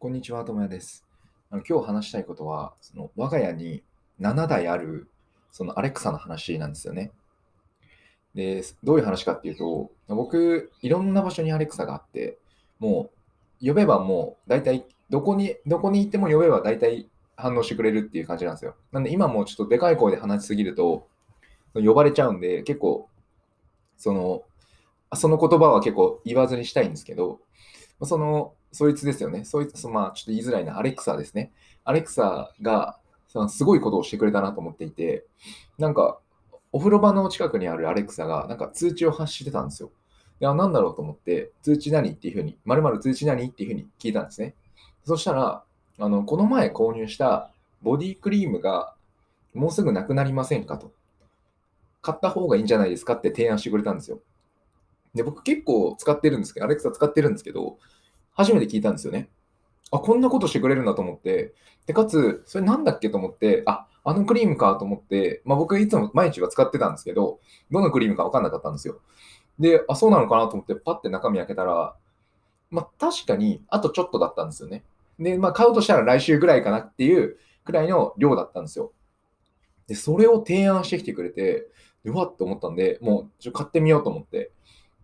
こんにちは、ともやです。あの今日話したいことは、その我が家に7台あるそのアレクサの話なんですよね。で、どういう話かっていうと、僕、いろんな場所にアレクサがあって、もう呼べばもう大体どこに、どこに行っても呼べば大体反応してくれるっていう感じなんですよ。なんで今もうちょっとでかい声で話しすぎると呼ばれちゃうんで、結構、その、その言葉は結構言わずにしたいんですけど、その、そいつですよね。そいつ、まあ、ちょっと言いづらいな、アレクサですね。アレクサが、そのすごいことをしてくれたなと思っていて、なんか、お風呂場の近くにあるアレクサが、なんか通知を発してたんですよ。で、あ、なんだろうと思って、通知何っていうふうに、まるまる通知何っていうふうに聞いたんですね。そしたら、あの、この前購入したボディクリームがもうすぐなくなりませんかと。買った方がいいんじゃないですかって提案してくれたんですよ。で、僕結構使ってるんですけど、アレクサ使ってるんですけど、初めて聞いたんですよね。あ、こんなことしてくれるんだと思って、で、かつ、それなんだっけと思って、あ、あのクリームかと思って、まあ僕いつも毎日は使ってたんですけど、どのクリームか分かんなかったんですよ。で、あ、そうなのかなと思って、パッて中身開けたら、まあ確かに、あとちょっとだったんですよね。で、まあ買うとしたら来週ぐらいかなっていうくらいの量だったんですよ。で、それを提案してきてくれて、うわっと思ったんで、もうちょ買ってみようと思って、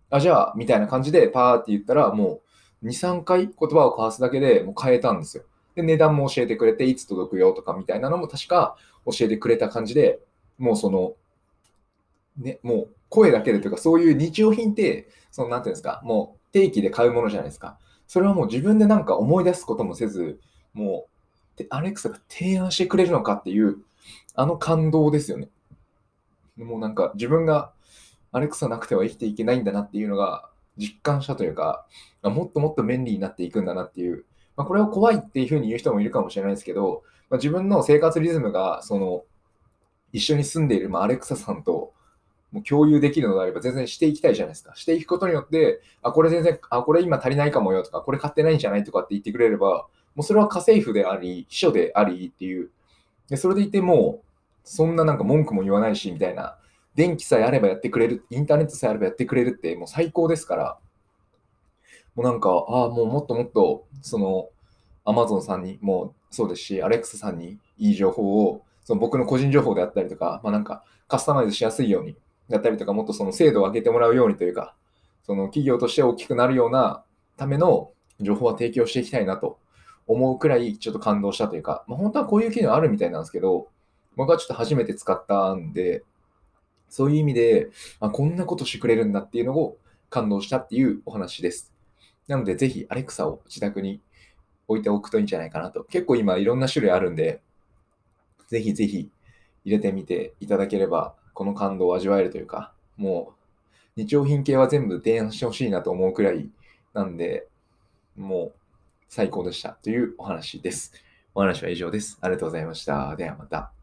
あ、じゃあ、みたいな感じでパーって言ったら、もう2、3回言葉を交わすだけでもう変えたんですよ。で、値段も教えてくれて、いつ届くよとかみたいなのも確か教えてくれた感じで、もうその、ね、もう声だけでというか、そういう日用品って、その、なんていうんですか、もう定期で買うものじゃないですか。それはもう自分でなんか思い出すこともせず、もう、でアレクサが提案してくれるのかっていう、あの感動ですよね。もうなんか自分がアレクサなくては生きていけないんだなっていうのが実感したというか、もっともっと便利になっていくんだなっていう、まあ、これを怖いっていうふうに言う人もいるかもしれないですけど、まあ、自分の生活リズムがその一緒に住んでいる、まあ、アレクサさんともう共有できるのであれば全然していきたいじゃないですか。していくことによって、あ、これ全然、あ、これ今足りないかもよとか、これ買ってないんじゃないとかって言ってくれれば、もうそれは家政婦であり、秘書でありっていう、でそれでいても、そんななんか文句も言わないし、みたいな、電気さえあればやってくれる、インターネットさえあればやってくれるって、もう最高ですから、もうなんか、ああ、もうもっともっと、その、アマゾンさんにもうそうですし、アレクサさんにいい情報を、その僕の個人情報であったりとか、まあなんかカスタマイズしやすいように、だったりとか、もっとその精度を上げてもらうようにというか、その企業として大きくなるようなための情報は提供していきたいなと思うくらいちょっと感動したというか、まあ、本当はこういう機能あるみたいなんですけど、僕はちょっと初めて使ったんで、そういう意味で、あ、こんなことしてくれるんだっていうのを感動したっていうお話です。なので、ぜひアレクサを自宅に置いておくといいんじゃないかなと。結構今いろんな種類あるんで、ぜひぜひ入れてみていただければ、この感動を味わえるというか、もう日用品系は全部提案してほしいなと思うくらいなんで、もう最高でしたというお話です。お話は以上です。ありがとうございました。ではまた。